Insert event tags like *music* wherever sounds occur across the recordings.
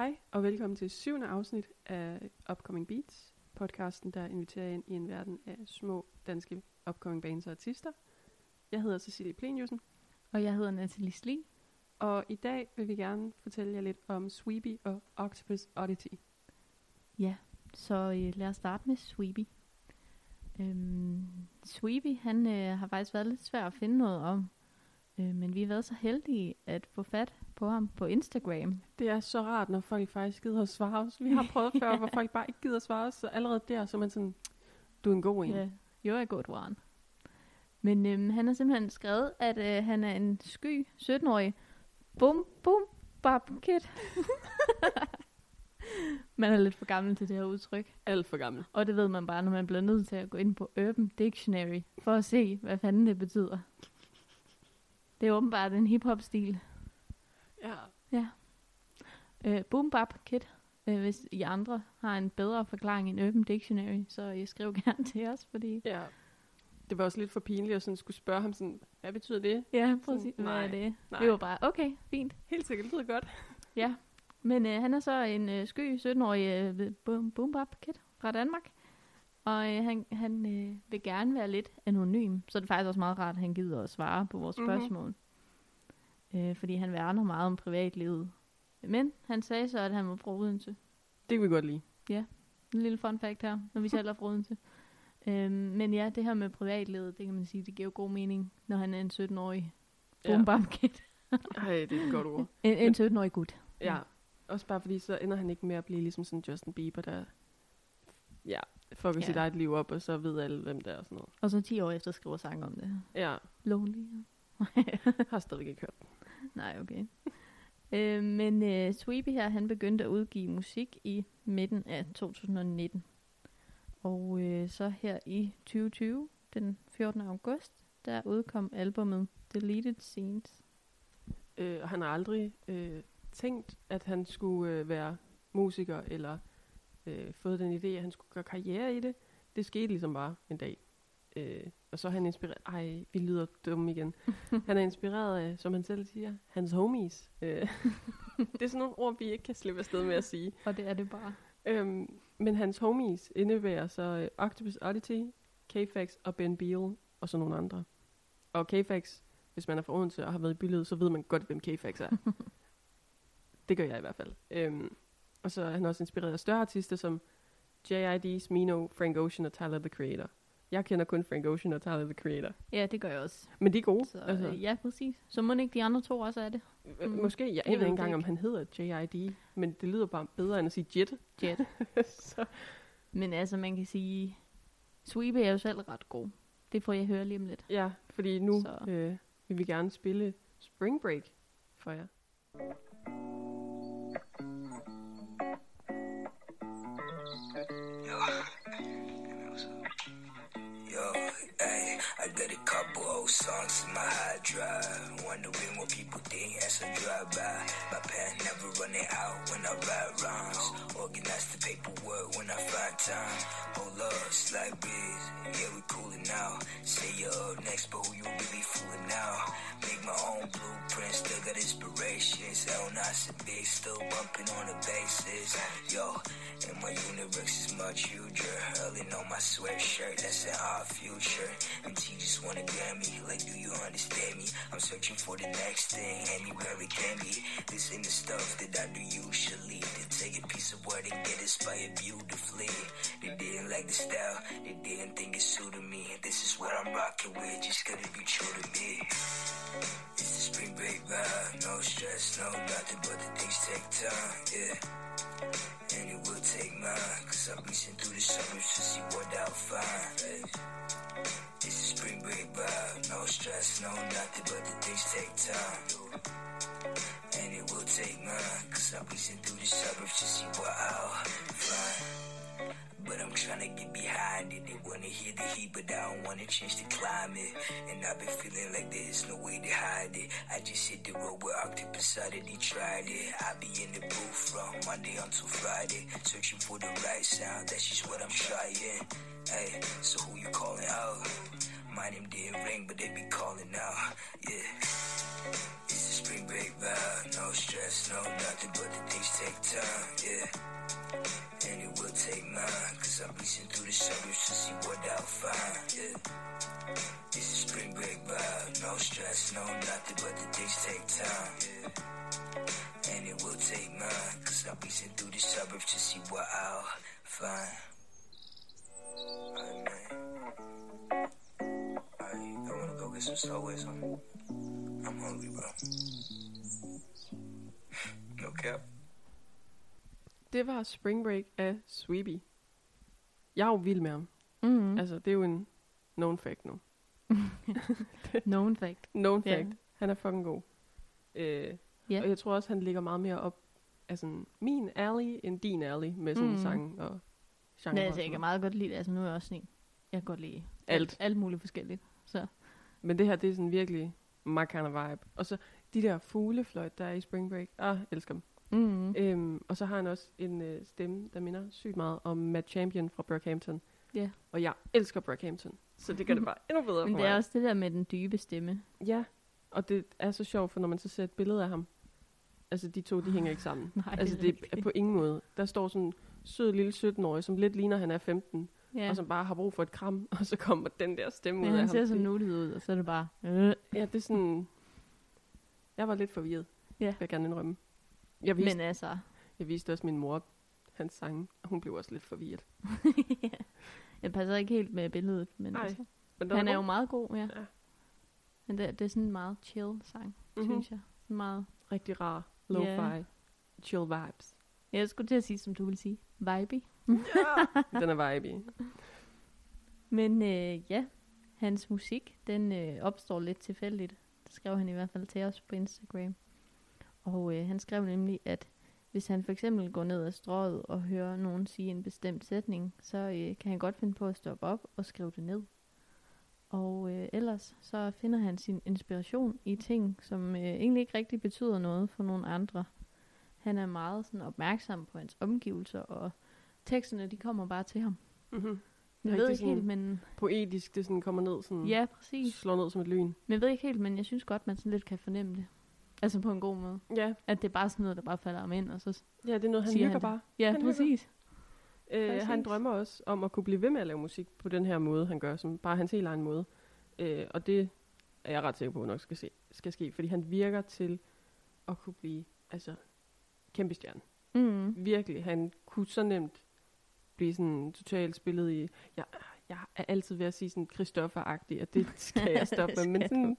Hej og velkommen til syvende afsnit af Upcoming Beats, podcasten, der inviterer ind i en verden af små danske upcoming bands og artister. Jeg hedder Cecilie Pleniusen, Og jeg hedder Natalie Sli. og i dag vil vi gerne fortælle jer lidt om Sweepy og Octopus Oddity. Ja, så øh, lad os starte med Sweepy. Øhm, Sweepy, han øh, har faktisk været lidt svær at finde noget om. Øh, men vi har været så heldige at få fat på ham på Instagram. Det er så rart, når folk faktisk gider at svare os. Vi har *laughs* prøvet før, hvor folk bare ikke gider at svare os, så allerede der, så man sådan, du er en god en. Ja, jo er godt one. Men øhm, han har simpelthen skrevet, at øh, han er en sky 17-årig. Bum, bum, bap, kid. *laughs* man er lidt for gammel til det her udtryk. Alt for gammel. Og det ved man bare, når man bliver nødt til at gå ind på Urban Dictionary, for at se, hvad fanden det betyder. Det er åbenbart en hip-hop-stil. Ja. Øh, boom bap kid. Øh, hvis I andre har en bedre forklaring end Urban Dictionary, så I skriv *laughs* gerne til os, fordi... ja. Det var også lidt for pinligt at sådan skulle spørge ham sådan, hvad betyder det? Ja, præcis. Hvad nej, er det? nej. Vi var bare, okay, fint. Helt sikkert, det lyder godt. Ja. Men øh, han er så en øh, sky 17-årig øh, boom, boom bap kid fra Danmark. Og øh, han, han øh, vil gerne være lidt anonym, så det er faktisk også meget rart, at han gider at svare på vores Mhm. mm-hmm. spørgsmål. Øh, fordi han værner meget om privatlivet. Men han sagde så, at han var fra Odense. Det kan vi godt lide. En lille fun fact her, når vi *laughs* selv er fra Odense. Øhm, men ja, det her med privatlivet, det kan man sige, det giver jo god mening, når han er en 17-årig Ja. boom bap kid. Ej, det er et godt ord. En, en 17-årig gut. Ja, også bare fordi, så ender han ikke med at blive ligesom sådan Justin Bieber, der ja, fucker Ja. sit eget liv op, og så ved alle, hvem det er og sådan noget. Og så 10 år efter skriver sang om det. Ja, Lonely. *laughs* har stadigvæk ikke hørt. Nej, okay. øh, men øh, Sweepy her, han begyndte at udgive musik i midten af 2019. Og øh, så her i 2020, den 14. august, der udkom albumet Deleted Scenes. Øh, og han har aldrig øh, tænkt, at han skulle øh, være musiker, eller øh, fået den idé, at han skulle gøre karriere i det. Det skete ligesom bare en dag. Øh, og så er han inspireret... Ej, vi lyder dumme igen. *laughs* han er inspireret af, som han selv siger, hans homies. Øh, *laughs* det er sådan nogle ord, vi ikke kan slippe afsted med at sige. Og det er det bare. Øhm, men hans homies indebærer så øh, Octopus Oddity, K-Fax og Ben Beal og så nogle andre. Og K-Fax, hvis man er fra Odense og har været i billedet, så ved man godt, hvem K-Fax er. *laughs* det gør jeg i hvert fald. Øhm, og så er han også inspireret af større artister som J.I.D., Smino, Frank Ocean og Tyler, The Creator. Jeg kender kun Frank Ocean og Tyler, The Creator. Ja, det gør jeg også. Men de er gode. Så altså, øh, ja, præcis. Så må ikke de andre to også er det. øh, mm, Måske, jeg jeg ved ikke engang, om han hedder J.I.D., men det lyder bare bedre end at sige Jet. Jet. *laughs* så, Men altså, man kan sige, Sweepy er jo selv ret god. Det får jeg høre lige om lidt. Ja, fordi nu Så. øh, vil vi gerne spille Spring Break for jer. Songs in my hard drive. Wondering what people think as I drive by. My pen never running out when I write rhymes. Organize the paperwork when I find time. Hold up, it's like biz. Yeah, we coolin' now. Say you're up next, but who you really fooling now? Make my own blueprint, still got inspirations. Hell, not so big, still bumping on the bases. Yo, and my universe is much huger. Early on my sweatshirt, that's in our future. And T just wanna grab me, like, do you understand me? I'm searching for the next thing, anywhere it can be. This ain't the stuff that I do usually. To take a piece of what and get inspired beautifully. They didn't like the style, they didn't think it suited me. This is what I'm rocking with, just gotta be true to me. It's the spring break vibe, no stress, no nothing, but the things take time, yeah. And it will take mine, cause I'm reaching through the suburbs to see what I'll find. It's a spring break vibe, no stress, no nothing, but the things take time. And it will take mine, cause I'm reaching through the suburbs to see what I'll find. But I'm trying to get behind it. They wanna hear the heat, but I don't wanna change the climate. And I've been feeling like there's no way to hide it. I just hit the road where Octopus already tried it. I be in the booth from Monday until Friday, searching for the right sound. That's just what I'm trying. Hey, so who you calling out? My name didn't ring, but they be calling out. Yeah. It's a spring break vibe. No stress, no nothing, but the things take time. Yeah. And it will take mine. Cause I'm reaching through the suburbs to see what I'll find. Yeah. It's a spring break vibe. No stress, no nothing, but the things take time. Yeah. And it will take mine. Cause I'm reaching through the suburbs to see what I'll find. Man. Alright, I wanna go get some Subway, so I'm hungry, bro. No cap. Det var Spring Break af Sweepy. Jeg er jo vild med ham. Mm-hmm. Mm. Altså, det er jo en known fact nu. *laughs* Known fact. Known fact. Han er fucking god. Øh, Ja. Og jeg tror også, han ligger meget mere op af sådan min alley end din alley med sådan Mm. sang og genre. Og altså, jeg kan meget godt lide det. Altså, nu er jeg også sådan en. Jeg kan godt lide Alt. alt muligt forskelligt. Så Men det her, det er sådan virkelig my kind of vibe. Og så de der fuglefløjt, der er i Spring Break. Ah, elsker dem. mm. Øhm, og så har han også en øh, stemme, der minder sygt meget om Matt Champion fra Brockhampton. Ja. Og jeg elsker Brockhampton, så det gør det *laughs* bare endnu bedre Men for det er mig. også det der med den dybe stemme. Ja, og det er så sjovt, for når man så ser et billede af ham, altså de to, de hænger ikke sammen. *laughs* Nej, altså er det er på ingen måde. Der står sådan en sød lille 17-årig, som lidt ligner, han er 15, Ja. ja. og som bare har brug for et kram, *laughs* og så kommer den der stemme Men ud af han ham. ser så nuttet ud, og så er det bare... Øh. Ja, det er sådan... Jeg var lidt forvirret, Ja. vil jeg gerne indrømme. Jeg viste, Men altså... jeg viste også min mor hans sange, og hun blev også lidt forvirret. *laughs* jeg passer ikke helt med billedet, men Nej, altså, Men han er jo meget god, ja. Ja. Men det, det er sådan en meget chill sang, mm-hmm. Mhm. synes jeg. Sådan meget... Rigtig rar, lo-fi, Ja. chill vibes. Jeg skulle til at sige, som du vil sige, vibey. Den er vibe *laughs* Men øh, ja, hans musik, den øh, opstår lidt tilfældigt. Det skrev han i hvert fald til os på Instagram. Og øh, han skrev nemlig, at hvis han for eksempel går ned ad strøget og hører nogen sige en bestemt sætning, så øh, kan han godt finde på at stoppe op og skrive det ned. Og øh, ellers så finder han sin inspiration i ting, som øh, egentlig ikke rigtig betyder noget for nogen andre. Han er meget sådan opmærksom på hans omgivelser, og teksterne de kommer bare til ham. Mm-hmm. Jeg ved ikke helt, men... Poetisk, det sådan kommer ned, sådan Ja, præcis. slår ned som et lyn. Men jeg ved ikke helt, men jeg synes godt, man sådan lidt kan fornemme det. Altså på en god måde. Ja, At det er bare sådan noget, der bare falder ham ind, og så... ja det er noget, han virker han bare. Ja, Han præcis. Øh, han drømmer også om at kunne blive ved med at lave musik på den her måde, han gør, som bare hans helt egen måde. Øh, og det er jeg ret sikker på, at nok skal, se, skal ske, fordi han virker til at kunne blive altså, kæmpe stjerne. Mm. Virkelig, han kunne så nemt blive sådan totalt spillet i... Jeg, jeg er altid ved at sige sådan Christoffer-agtig, og det *laughs* skal jeg stoppe med, men sådan,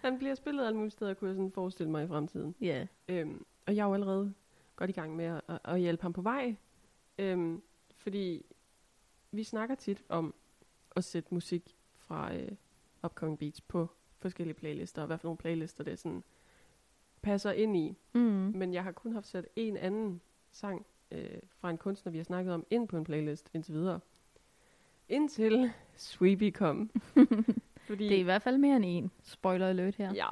han bliver spillet alle mulige steder, kunne jeg sådan forestille mig i fremtiden. Ja. Øhm, og jeg er jo allerede godt i gang med at, at, at hjælpe ham på vej. Øhm, fordi vi snakker tit om at sætte musik fra øh, Upcoming Beats på forskellige playlister, og hvad for nogle playlister det sådan passer ind i. Mm. Men jeg har kun haft sat en anden sang øh, fra en kunstner, vi har snakket om, ind på en playlist indtil videre. Indtil Sweepy kom. *laughs* fordi, Det er i hvert fald mere end en. Spoiler alert her. Ja,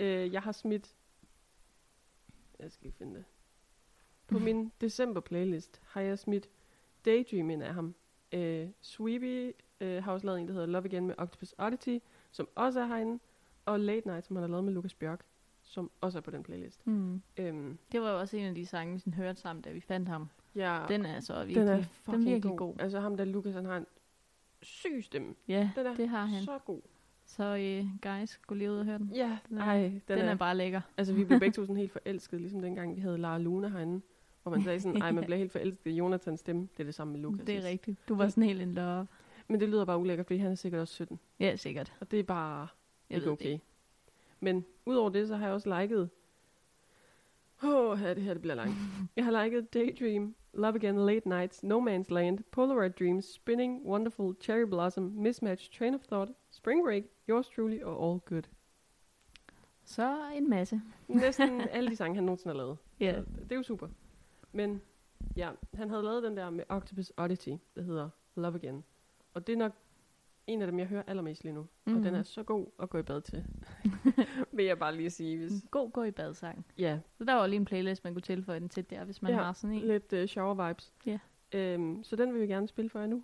øh, jeg har smidt... Jeg skal lige finde det. På min december playlist har jeg smidt Daydream ind af ham. Øh, Sweepy øh, har også lavet en, der hedder Love Again med Octopus Oddity, som også er herinde. Og Late Night, som han har lavet med Lucas Bjørk, som også er på den playlist. Mm. Øhm, Det var jo også en af de sange, vi sådan hørte sammen, da vi fandt ham. ja, Den er så virkelig, den er den fucking er virkelig god. god. Altså ham der, Lucas, han har en syg stemme. Ja, Den er det har han. så god. Så øh, guys, gå lige ud og hør den. Ja, Den er- ej, den, Den, er, er bare lækker. Altså, vi blev begge to sådan helt forelskede, ligesom dengang vi havde Lara Luna herinde. Hvor man sagde sådan, ej, man *laughs* bliver helt forelsket i Jonathans stemme. Det er det samme med Lukas. det er rigtigt. Du var sådan helt in love. Men det lyder bare ulækkert, fordi han er sikkert også 17. Ja, sikkert. Og det er bare Jeg ikke okay. det. Men udover det, så har jeg også liket... Åh, oh, det her det bliver langt. *laughs* jeg har liket Daydream, Love Again, Late Nights, No Man's Land, Polaroid Dreams, Spinning, Wonderful, Cherry Blossom, Mismatch, Train of Thought, Spring Break, Yours Truly og All Good. Så en masse. Næsten *laughs* alle de sange, han nogensinde har lavet. Ja. Så det er jo super. Men ja, han havde lavet den der med Octopus Oddity, der hedder Love Again. Og det er nok en af dem, jeg hører allermest lige nu. Mm-hmm. Og den Mhm. er så god at gå i bad til. *laughs* Vil jeg bare lige sige. Hvis, God gå i badsang. ja, Så der var lige en playlist, man kunne tilføje den til der, hvis man Ja, har sådan en. lidt uh, shower vibes. Ja. Øhm, så den vil vi gerne spille for jer nu.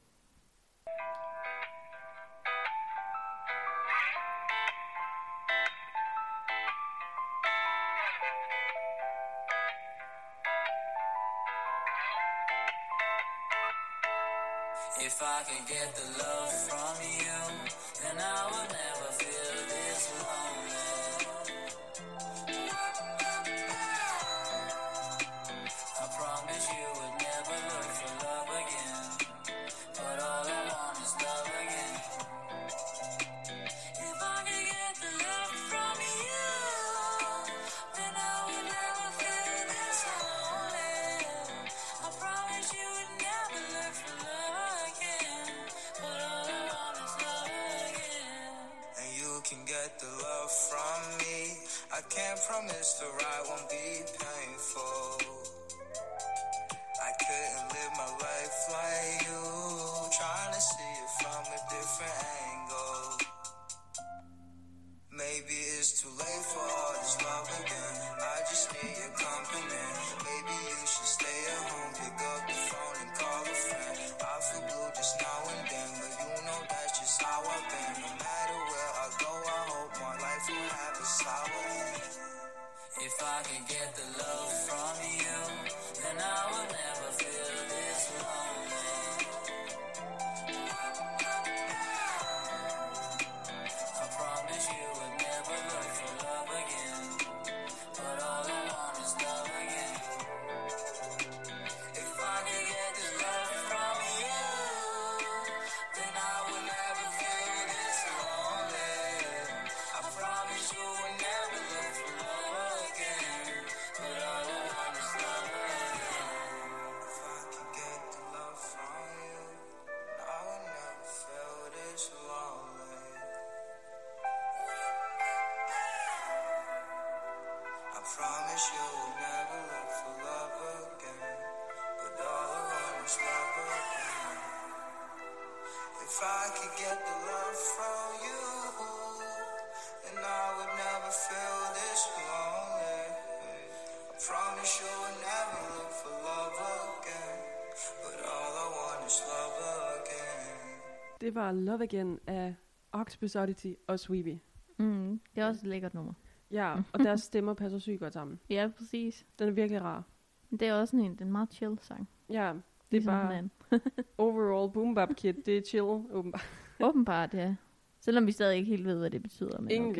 Det var Love Again af Octopus Oddity og Sweepy. Mm, det er også et lækkert nummer. Ja, og *laughs* deres stemmer passer sygt godt sammen. Ja, præcis. Den er virkelig rar. Det er også en, det er meget chill sang. Ja, det er ligesom bare den *laughs* overall boom bap kit. Det er chill, åbenbart. Åbenbart, ja. Selvom vi stadig ikke helt ved, hvad det betyder. Men Ingen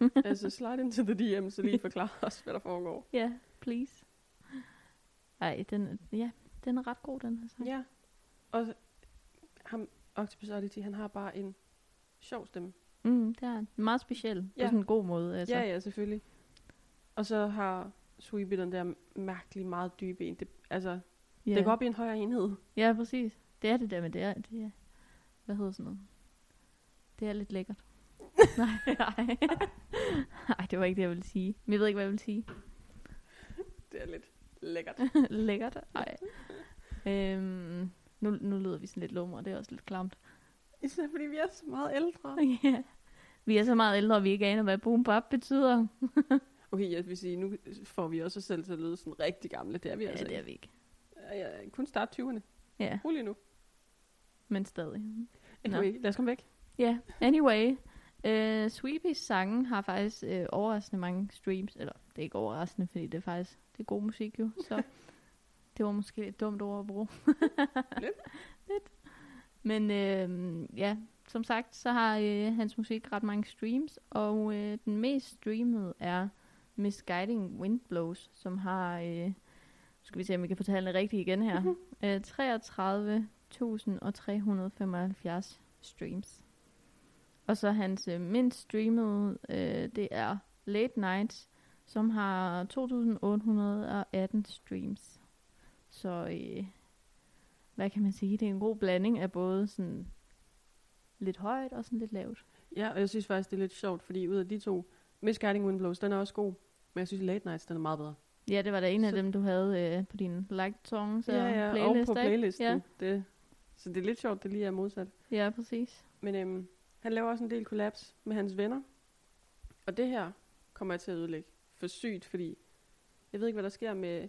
okay. *laughs* altså, slide into the DM, så lige forklare os, hvad der foregår. Ja, please. Ej, den, ja, den er ret god, den her sang. Ja, og ham, Octopus Oddity, han har bare en sjov stemme. Mm, det er meget speciel. På Ja. sådan en god måde. Altså. Ja, ja, selvfølgelig. Og så har Sweepy den der mærkelige, meget dybe en. Det, altså, ja. det går op i en højere enhed. Ja, præcis. Det er det der med det er, det er, hvad hedder sådan noget? Det er lidt lækkert. *laughs* nej, nej. nej, det var ikke det, jeg ville sige. Men jeg ved ikke, hvad jeg vil sige. Det er lidt lækkert. *laughs* lækkert? Nej. *laughs* Øhm, nu, nu lyder vi sådan lidt lumre, og det er også lidt klamt. Især fordi vi er så meget ældre. *laughs* ja. Vi er så meget ældre, og vi ikke aner, hvad boom bap betyder. *laughs* Okay, jeg vil sige, nu får vi også os selv til at lyde sådan rigtig gamle. Det er vi Ja, altså det er vi ikke. Ja, kun start 20'erne. Ja, Rolig nu. men stadig. Anyway, lad os komme væk. Ja, anyway. Uh, Sweepy's sange har faktisk uh, overraskende mange streams. Eller, det er ikke overraskende, fordi det er faktisk det er god musik jo. Så *laughs* det var måske et dumt ord at bruge. Lidt. *laughs* Lidt. Men uh, ja, som sagt, så har uh, hans musik ret mange streams. Og uh, den mest streamede er Misguiding Wind Blows, som har... Nu skal vi se, om vi kan fortælle det rigtigt igen her. uh, 33.375 streams. Og så hans øh, mindst streamede, øh, det er Late Nights, som har 2.818 streams. Så øh, hvad kan man sige? Det er en god blanding af både sådan lidt højt og sådan lidt lavt. Ja, og jeg synes faktisk, det er lidt sjovt, fordi ud af de to, Misguiding Windblows, den er også god. Men jeg synes, Late Nights, den er meget bedre. Ja, det var da en af Så- dem, du havde øh, på din liked songs og ja, ja, playlist, og på playlisten. Ja. Det, så det er lidt sjovt, det lige er modsat. Ja, præcis. Men øhm, han laver også en del collabs med hans venner. Og det her kommer jeg til at ødelægge for sygt, fordi jeg ved ikke, hvad der sker med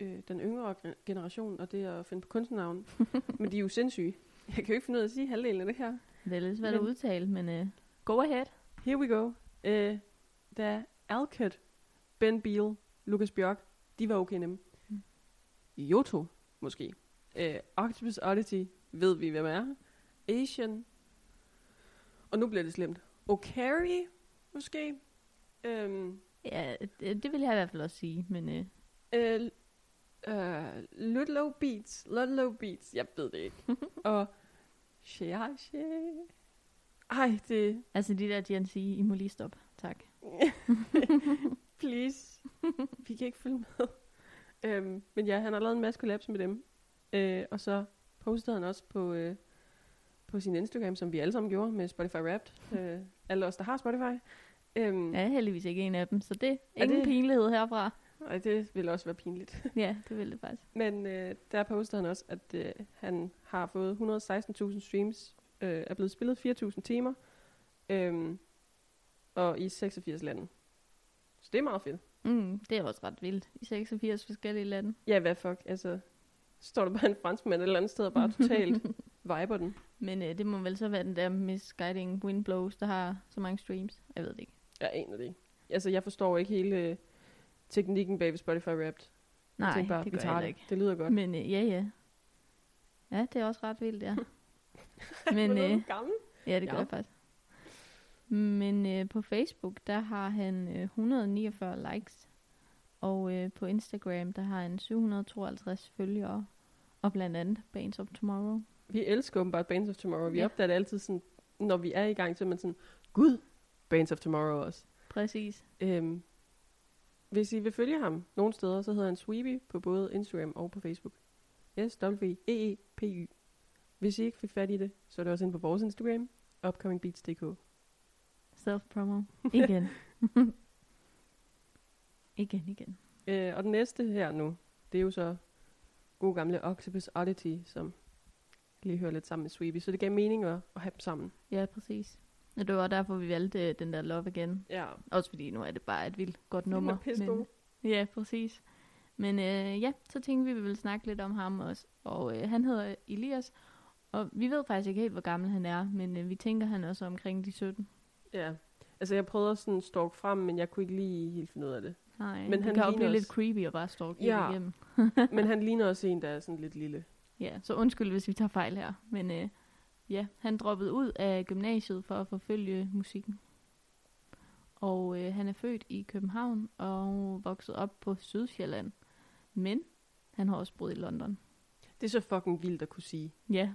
øh, den yngre ge- generation, og det at finde på kunstnernavn. *laughs* men de er jo sindssyge. Jeg kan jo ikke finde ud af at sige halvdelen af det her. Det er lidt svært at Men- udtale, men øh, go ahead. Here we go. Øh, da Alcut, Ben Beal, Lucas Bjørk, de var okay nemme. Mm. Måske. Uh, Octopus Oddity ved vi, hvem er. Asian. Og nu bliver det slemt. Okari, måske. Um, Ja, det, det vil jeg i hvert fald også sige, men øh, uh, uh, Ludlow Beats. Ludlow Beats. Jeg ved det ikke. *laughs* og Sheashe. Ej, det... altså de der GNC, I må lige stoppe. Tak. *laughs* Please. *laughs* Vi kan ikke følge med. Øhm, men ja, han har lavet en masse collabs med dem. Øh, og så postede han også på, øh, på sin Instagram, som vi alle sammen gjorde med Spotify Wrapped. Øh, alle os, der har Spotify. Øhm, Jeg er heldigvis ikke en af dem, så det er Er ingen det- pinlighed herfra. Og det vil også være pinligt. *laughs* Ja, det vil det faktisk. Men øh, der postede han også, at øh, han har fået 116.000 streams, øh, er blevet spillet 4.000 timer, øh, og i 86 lande. Så det er meget fedt. Mm, det er også ret vildt. I 86 forskellige lande. Ja, hvad fuck, altså... så Står der bare en franskmand et eller andet sted og bare totalt *laughs* viber den. Men øh, det må vel så være den der Misguiding Wind Blows, der har så mange streams. Jeg ved det ikke. Jeg aner det ikke. Altså, jeg forstår ikke hele teknikken bag ved Spotify Wrapped. Nej, jeg bare, det vi gør jeg det. ikke. Det lyder godt. Men øh, ja, ja. Ja, det er også ret vildt, ja. *laughs* Men øh, gammel? ja, det gør Ja. jeg faktisk. Men øh, på Facebook, der har han øh, 149 likes. Og øh, på Instagram, der har han 752 følgere. Og blandt andet Bands of Tomorrow. Vi elsker åbenbart Bands of Tomorrow. Vi Ja. opdager det altid sådan, når vi er i gang, så er man sådan, gud, Bands of Tomorrow også. Præcis. Øhm, hvis I vil følge ham nogle steder, så hedder han Sweepy på både Instagram og på Facebook. s w e e p y Hvis I ikke fik fat i det, så er det også inde på vores Instagram, upcomingbeats.dk. Self-promo. *laughs* Igen. igen, igen. Øh, og den næste her nu, det er jo så god gamle Octopus Oddity, som lige hører lidt sammen med Sweepy. Så det gav mening at, at have dem sammen. Ja, præcis. Og det var derfor, vi valgte øh, den der Love igen. Ja, Også fordi nu er det bare et vildt godt Den er nummer. pissegod. ja, præcis. Men øh, ja, så tænkte vi, at vi ville snakke lidt om ham også. Og øh, han hedder Elias. Og vi ved faktisk ikke helt, hvor gammel han er, men øh, vi tænker, han er også omkring de 17. ja. Altså jeg prøvede at sådan stalk frem, men jeg kunne ikke lige helt finde ud af det. Nej, Men men han kan jo blive lidt creepy og bare stalke ja. igennem. *laughs* Men han ligner også en, der er sådan lidt lille. Ja, så undskyld, hvis vi tager fejl her. Men øh, ja, han droppede ud af gymnasiet for at forfølge musikken. Og øh, han er født i København og vokset op på Sydsjælland. Men han har også boet i London. Det er så fucking vildt at kunne sige. Ja,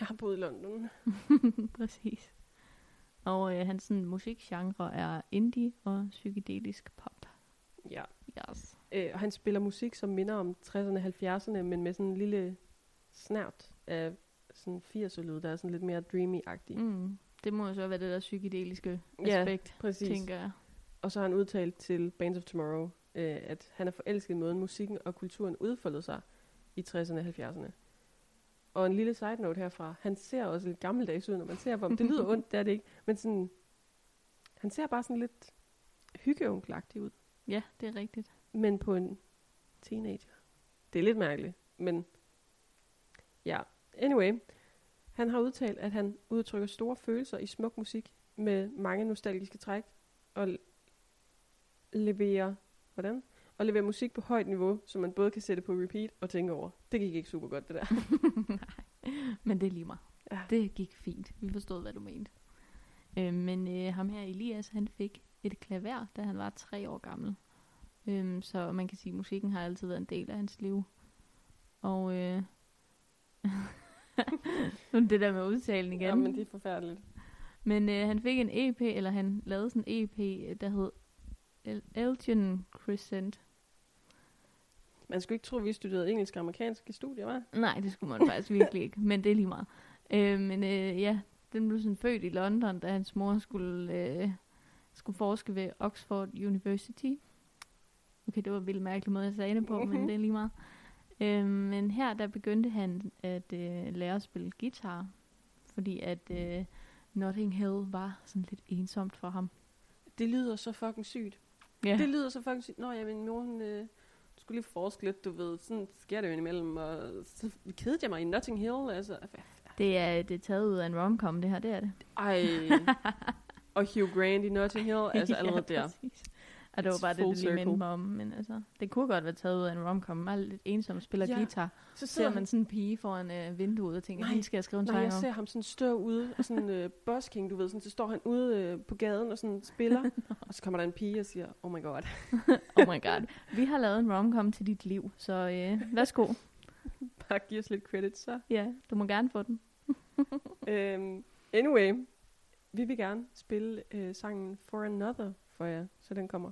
Jeg har boet i London. *laughs* præcis. Og øh, hans sådan, musikgenre er indie og psykedelisk pop. Ja. Yes. Øh, og han spiller musik, som minder om 60'erne og 70'erne, men med sådan en lille snært af sådan 80'er-lyd, der er sådan lidt mere dreamy-agtig. Mm. Det må jo så være det der psykedeliske Ja, aspekt, Præcis. tænker jeg. Og så har han udtalt til Bands of Tomorrow, øh, at han er forelsket i måden musikken og kulturen udfoldede sig i 60'erne og 70'erne. Og en lille side note herfra, han ser også lidt gammeldags ud, når man ser på ham. Det lyder *laughs* ondt, det er det ikke, men sådan, han ser bare sådan lidt hyggeonkelagtig ud, Ja, det er rigtigt. men på en teenager. Det er lidt mærkeligt, men ja. Anyway, han har udtalt, at han udtrykker store følelser i smuk musik med mange nostalgiske træk og leverer, hvordan? Og leverer musik på højt niveau, så man både kan sætte på repeat og tænke over. Det gik ikke super godt, det der. *laughs* Men det er lige mig. Ja. Det gik fint. Vi forstod, hvad du mente. Øh, men øh, ham her, Elias, han fik et klaver, da han var tre år gammel. Øhm, så man kan sige, at musikken har altid været en del af hans liv. Og øh, det der med udtalen igen. Ja, men det er forfærdeligt. Men øh, han fik en EP, eller han lavede sådan en EP, der hed El- Elgin Crescent. Man skulle ikke tro, at vi studerede engelsk og amerikanske studier, var? Nej, det skulle man faktisk virkelig ikke, men det er lige meget. Øh, men øh, ja, den blev sådan født i London, da hans mor skulle, øh, skulle forske ved Oxford University. Okay, det var en vildt mærkelig måde, jeg sagde det på, men Mhm. det er lige meget. Øh, men her, der begyndte han at øh, lære at spille guitar, fordi at øh, Notting Hill var sådan lidt ensomt for ham. Det lyder så fucking sygt. Ja, Det lyder så fucking sygt. Nå ja, min mor, hun øh, skulle lige forske lidt, du ved. Sådan sker det jo indimellem. Og så kedede jeg mig i Notting Hill. Altså, det er, det er taget ud af en romcom, det her, det er det. ej. *laughs* og Hugh Grant i Notting Hill. Altså allerede ja, der. præcis. Og det var bare det, det lige mindte mig om. Men altså, det kunne godt være taget ud af en romcom. Er lidt ensom spiller Ja, guitar. Så ser man sådan en pige foran øh, vinduet og tænker, Nej, skal jeg skrive en Nej, sang jeg om. ser ham sådan stå ude, og sådan øh, *laughs* busking, du ved, sådan, så står han ude øh, på gaden og sådan spiller, *laughs* og så kommer der en pige og siger, oh my god. *laughs* oh my god. Vi har lavet en romcom til dit liv, så øh, værsgo. Bare giv os lidt credit, så. Ja, du må gerne få den. Um, anyway, vi vil gerne spille øh, sangen For Another for jer, så den kommer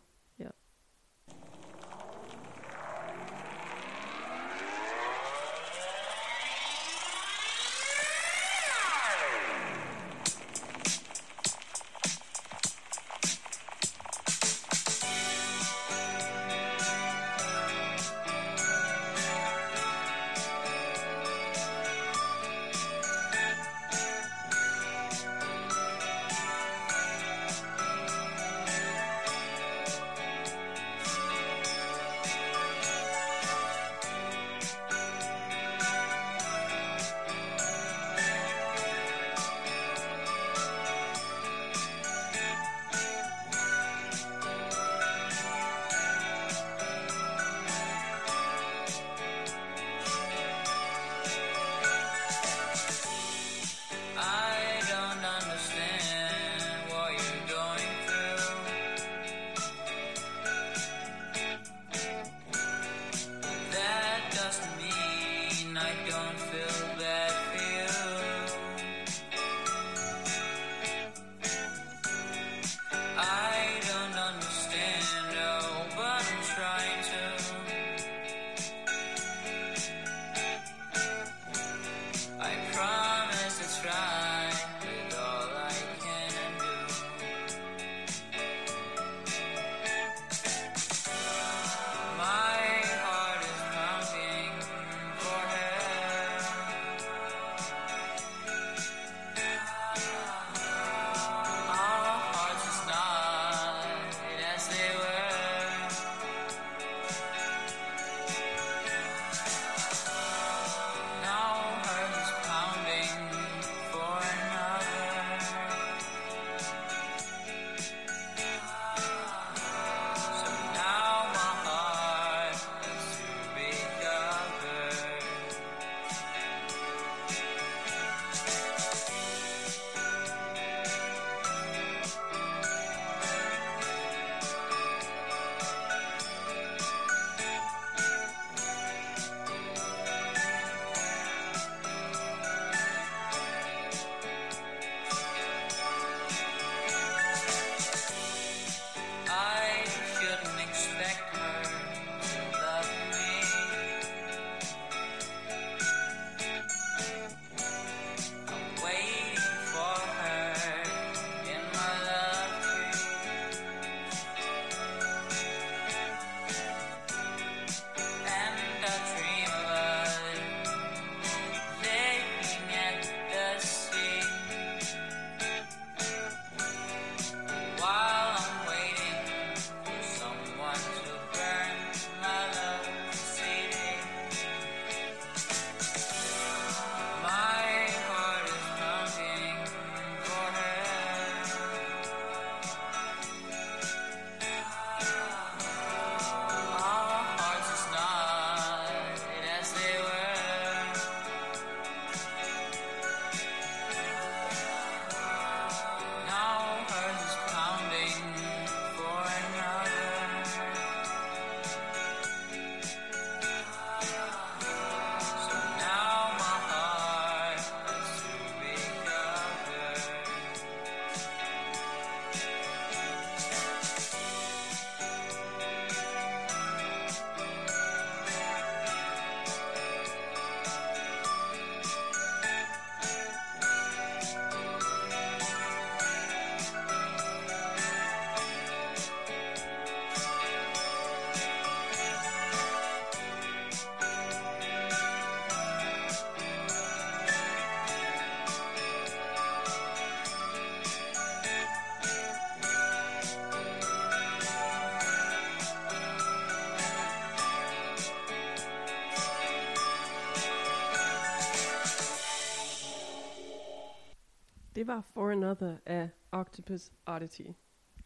Det var For Another af Octopus Oddity.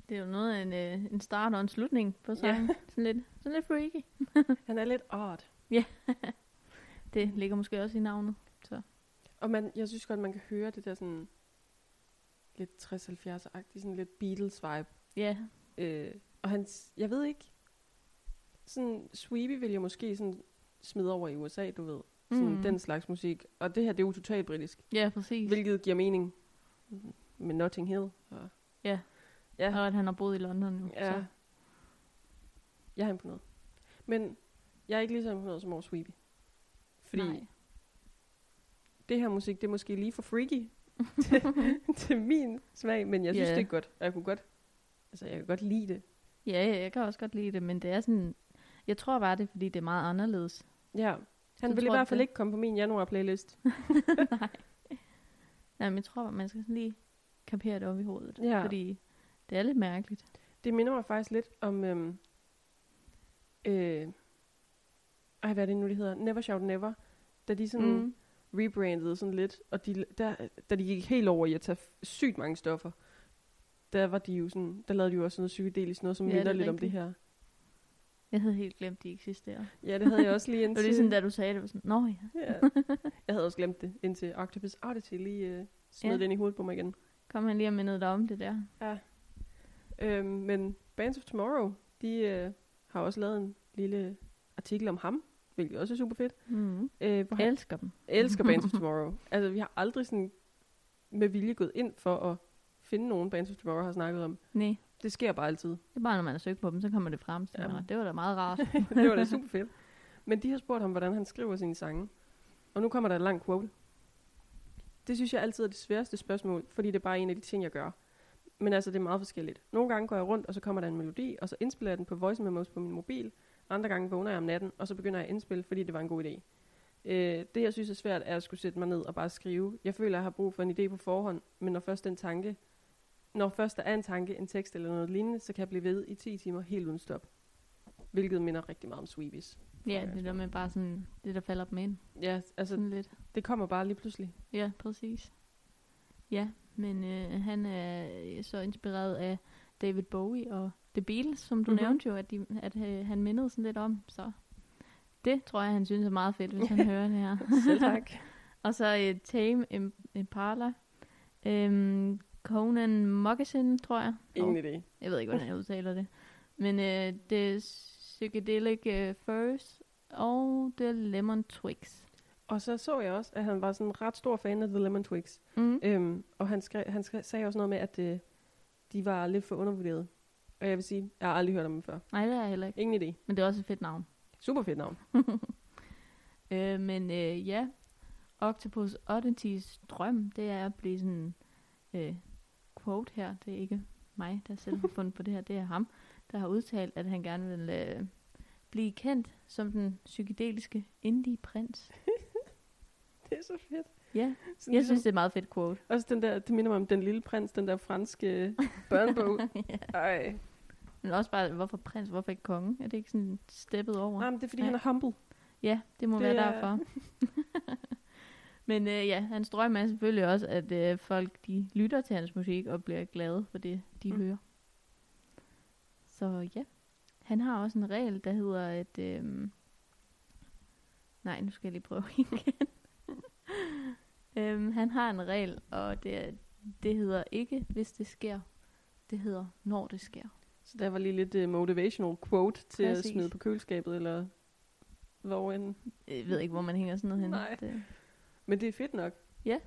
Det er jo noget af en, øh, en start og en slutning på sangen. Ja. Sådan lidt, sådan lidt freaky. *laughs* Han er lidt odd. *laughs* Det ligger måske også i navnet. Og man, jeg synes godt, man kan høre det der sådan lidt 60-70-agtigt, sådan lidt Beatles-vibe. Ja, Øh, og hans, jeg ved ikke, sådan Sweepy vil jeg måske sådan smide over i USA, du ved. Sådan mm. den slags musik. Og det her, det er jo totalt britisk. ja præcis. Hvilket giver mening med Notting Hill. Og, Ja. ja. Og at han har boet i London nu. Ja. Så. Jeg er imponeret. Men jeg er ikke lige så imponeret som over Sweepy. Fordi Nej. det her musik, det er måske lige for freaky til, *laughs* til min smag, men jeg synes, Ja. det er godt. Og jeg kunne godt, altså jeg kan godt lide det. Ja, ja, jeg kan også godt lide det, men det er sådan... Jeg tror bare, det er, fordi det er meget anderledes. Ja. Han Så vil i hvert fald det? ikke komme på min januar-playlist. *laughs* Nej. Nej, men jeg tror, man skal sådan lige kapere det op i hovedet. Ja. Fordi det er lidt mærkeligt. Det minder mig faktisk lidt om... Øhm, øh, ej, hvad er det nu, det hedder? Never Shout Never. Da de sådan mm. rebrandede sådan lidt, og de, der, da de gik helt over i at tage sygt mange stoffer, der var de jo sådan, der lavede de jo også sådan noget psykedelisk, noget som Ja, er minder lidt om det rigtigt. her. Jeg havde helt glemt, de eksisterer. Ja, det havde jeg også lige *laughs* Det indtil... var ligesom, da du sagde det, var sådan, nå ja, ja. *laughs* Jeg havde også glemt det, indtil Octopus Oddity lige øh, smed Ja. den i hovedet på mig igen. kom han lige og mindede dig om det der. Ja. Øhm, men Bands of Tomorrow, de øh, har også lavet en lille artikel om ham, hvilket også er super fedt. Mm. Øh, hvor Jeg elsker dem. elsker Bands of *laughs* Tomorrow. Altså, vi har aldrig sådan med vilje gået ind for at finde nogen, Bands of Tomorrow har snakket om. Nej, Det sker bare altid. det er bare, når man har søgt på dem, så kommer det frem. Så ja. Det var da meget rart. *laughs* det var da *laughs* super fedt. Men de har spurgt ham, hvordan han skriver sine sange. Og nu kommer der et langt quote. Det synes jeg altid er det sværeste spørgsmål, fordi det er bare en af de ting, jeg gør. Men altså, det er meget forskelligt. Nogle gange går jeg rundt, og så kommer der en melodi, og så indspiller jeg den på voice memos på min mobil. Andre gange vågner jeg om natten, og så begynder jeg at indspille, fordi det var en god idé. Øh, det, jeg synes er svært, er at skulle sætte mig ned og bare skrive. Jeg føler, jeg har brug for en idé på forhånd, men når først den tanke, når først der er en tanke, en tekst eller noget lignende, så kan jeg blive ved i 10 timer helt uden stop. Hvilket minder rigtig meget om Sweebies. ja, det der med bare sådan, det der falder dem ind. Ja, altså, Sådan lidt. det kommer bare lige pludselig. Ja, præcis. Ja, men øh, han er så inspireret af David Bowie og The Beatles, som du Mhm. mm-hmm. nævnte jo, at, de, at øh, han mindede sådan lidt om. Så det tror jeg, han synes er meget fedt, hvis han *laughs* hører det her. Selv tak. *laughs* Og så øh, Tame Im- Impala. Øhm, Conan Moccasin, tror jeg. Ingen idé. Jeg ved ikke, hvordan jeg udtaler det. Men øh, det er Psychedelic øh, Furs og The Lemon Twigs. Og så så jeg også, at han var sådan en ret stor fan af The Lemon Twigs. Mm. Øhm, og han, skrev, han skrev, sagde også noget med, at øh, de var lidt for undervurderet. Og jeg vil sige, jeg har aldrig hørt om dem før. Nej, det er jeg heller ikke. Ingen idé. Men det er også et fedt navn. Super fedt navn. *laughs* Øh, men øh, ja, Octopus Oddities drøm, det er at blive sådan øh, quote her. Det er ikke mig, der selv har fundet på det her. Det er ham, der har udtalt, at han gerne vil øh, blive kendt som den psykedeliske indie-prins. *laughs* Det er så fedt. Ja, Sådan jeg synes, det er et meget fedt quote. Også den der, det minder mig om Den Lille Prins, den der franske *laughs* børnebog. ja. Ej. Men også bare, hvorfor prins, hvorfor ikke konge? Er det ikke sådan steppet over? Nej, men det er fordi, Nej. han er humble. Ja, det må det være er- derfor. *laughs* Men øh, ja, hans drøm er selvfølgelig også, at øh, folk de lytter til hans musik og bliver glade for det, de Mm. hører. Så ja, han har også en regel, der hedder, at... Øh, nej, nu skal jeg lige prøve *laughs* igen. øhm, han har en regel, og det, det hedder ikke, hvis det sker. Det hedder, når det sker. Så der var lige lidt uh, motivational quote til Præcis. at smide på køleskabet, eller hvor end. Jeg ved ikke, hvor man hænger sådan noget henne. Nej. Det, Men det er fedt nok. Ja.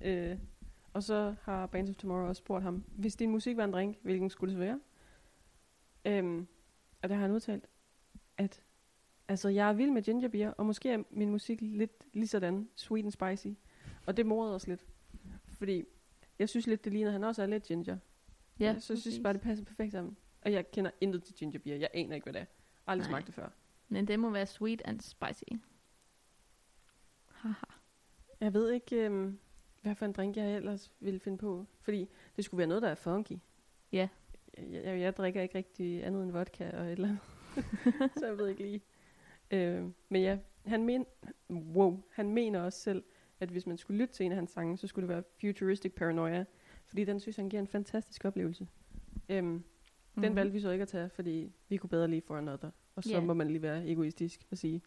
Øh, og så har Bands of Tomorrow også spurgt ham, hvis din musik var en drink, hvilken skulle det være? Øhm, og der har han udtalt, at altså, jeg er vild med ginger beer, og måske er min musik lidt lige sådan, sweet and spicy. Og det morede os lidt. Fordi jeg synes lidt, det ligner, at han også er lidt ginger. ja, så synes jeg bare, det passer perfekt sammen. Og jeg kender intet til ginger beer. Jeg aner ikke, hvad det er. Aldrig Nej. smagt det før. Men det må være sweet and spicy. Haha. Jeg ved ikke, øhm, hvad for en drink jeg ellers ville finde på. Fordi det skulle være noget, der er funky. Ja. Jeg, jeg, jeg drikker ikke rigtig andet end vodka og et eller andet. *laughs* så jeg ved ikke lige. Øh, men ja, han, men, wow, han mener også selv, at hvis man skulle lytte til en af hans sange, så skulle det være Futuristic Paranoia. Fordi den synes han giver en fantastisk oplevelse. Øhm, Den Mhm. valgte vi så ikke at tage, fordi vi kunne bedre lide For Another. Og så Ja. må man lige være egoistisk og sige,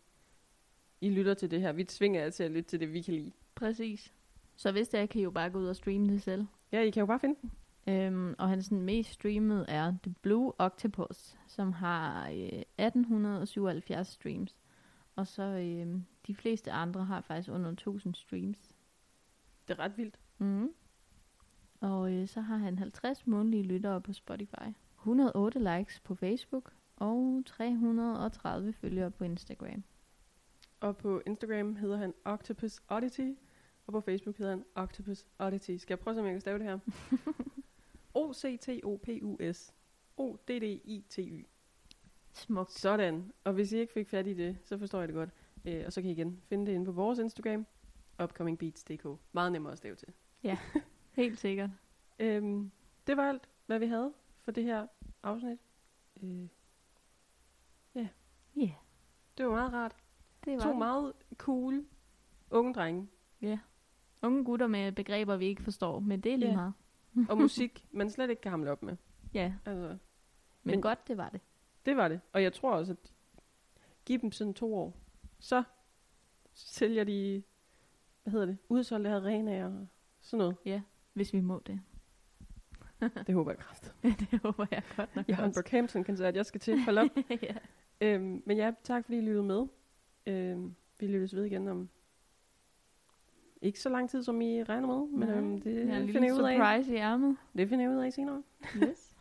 I lytter til det her. Vi tvinger jer til at lytte til det, vi kan lide. Præcis. Så hvis det er, kan I jo bare gå ud og streame det selv. Ja, I kan jo bare finde den. Øhm, og hans sådan mest streamet er The Blue Octopus, som har øh, 1877 streams. Og så øh, de fleste andre har faktisk under 1000 streams. Det er ret vildt. Mm. Og øh, så har han 50 månedlige lyttere på Spotify. 108 likes på Facebook. Og 330 følgere på Instagram. Og på Instagram hedder han Octopus Oddity. Og på Facebook hedder han Octopus Oddity. Skal jeg prøve, om jeg kan stave det her? *laughs* O-C-T-O-P-U-S. O-D-D-I-T-Y. Smukt. Sådan. Og hvis I ikke fik fat i det, så forstår jeg det godt. Øh, og så kan I igen finde det inde på vores Instagram. Upcomingbeats.dk. Meget nemmere at stave til. *laughs* Helt sikkert. Øhm, det var alt, hvad vi havde for det her afsnit. Øh, Ja, yeah, det var meget rart. det var To det. meget cool unge drenge. Ja. Unge gutter med begreber, vi ikke forstår, men det er lige Ja. meget. *laughs* Og musik, *laughs* man slet ikke kan hamle op med. Ja, Altså, men, Men- godt, det var det. det var det. Og jeg tror også, at give dem sådan to år. Så sælger de, hvad hedder det, udsolgte arenaer og sådan noget. Hvis vi må det. Det håber jeg kraft. *laughs* det håber jeg godt nok Jeg har en. Brockhampton-koncert, jeg skal til. Hold op. ja. øhm, men ja, tak fordi I lyttede med. Øhm, vi lyttes ved igen om ikke så lang tid, som I regner med. Men øhm, det en finder lille jeg ud af. surprise i ærmet. Det finder jeg ud af senere. Yes. *laughs*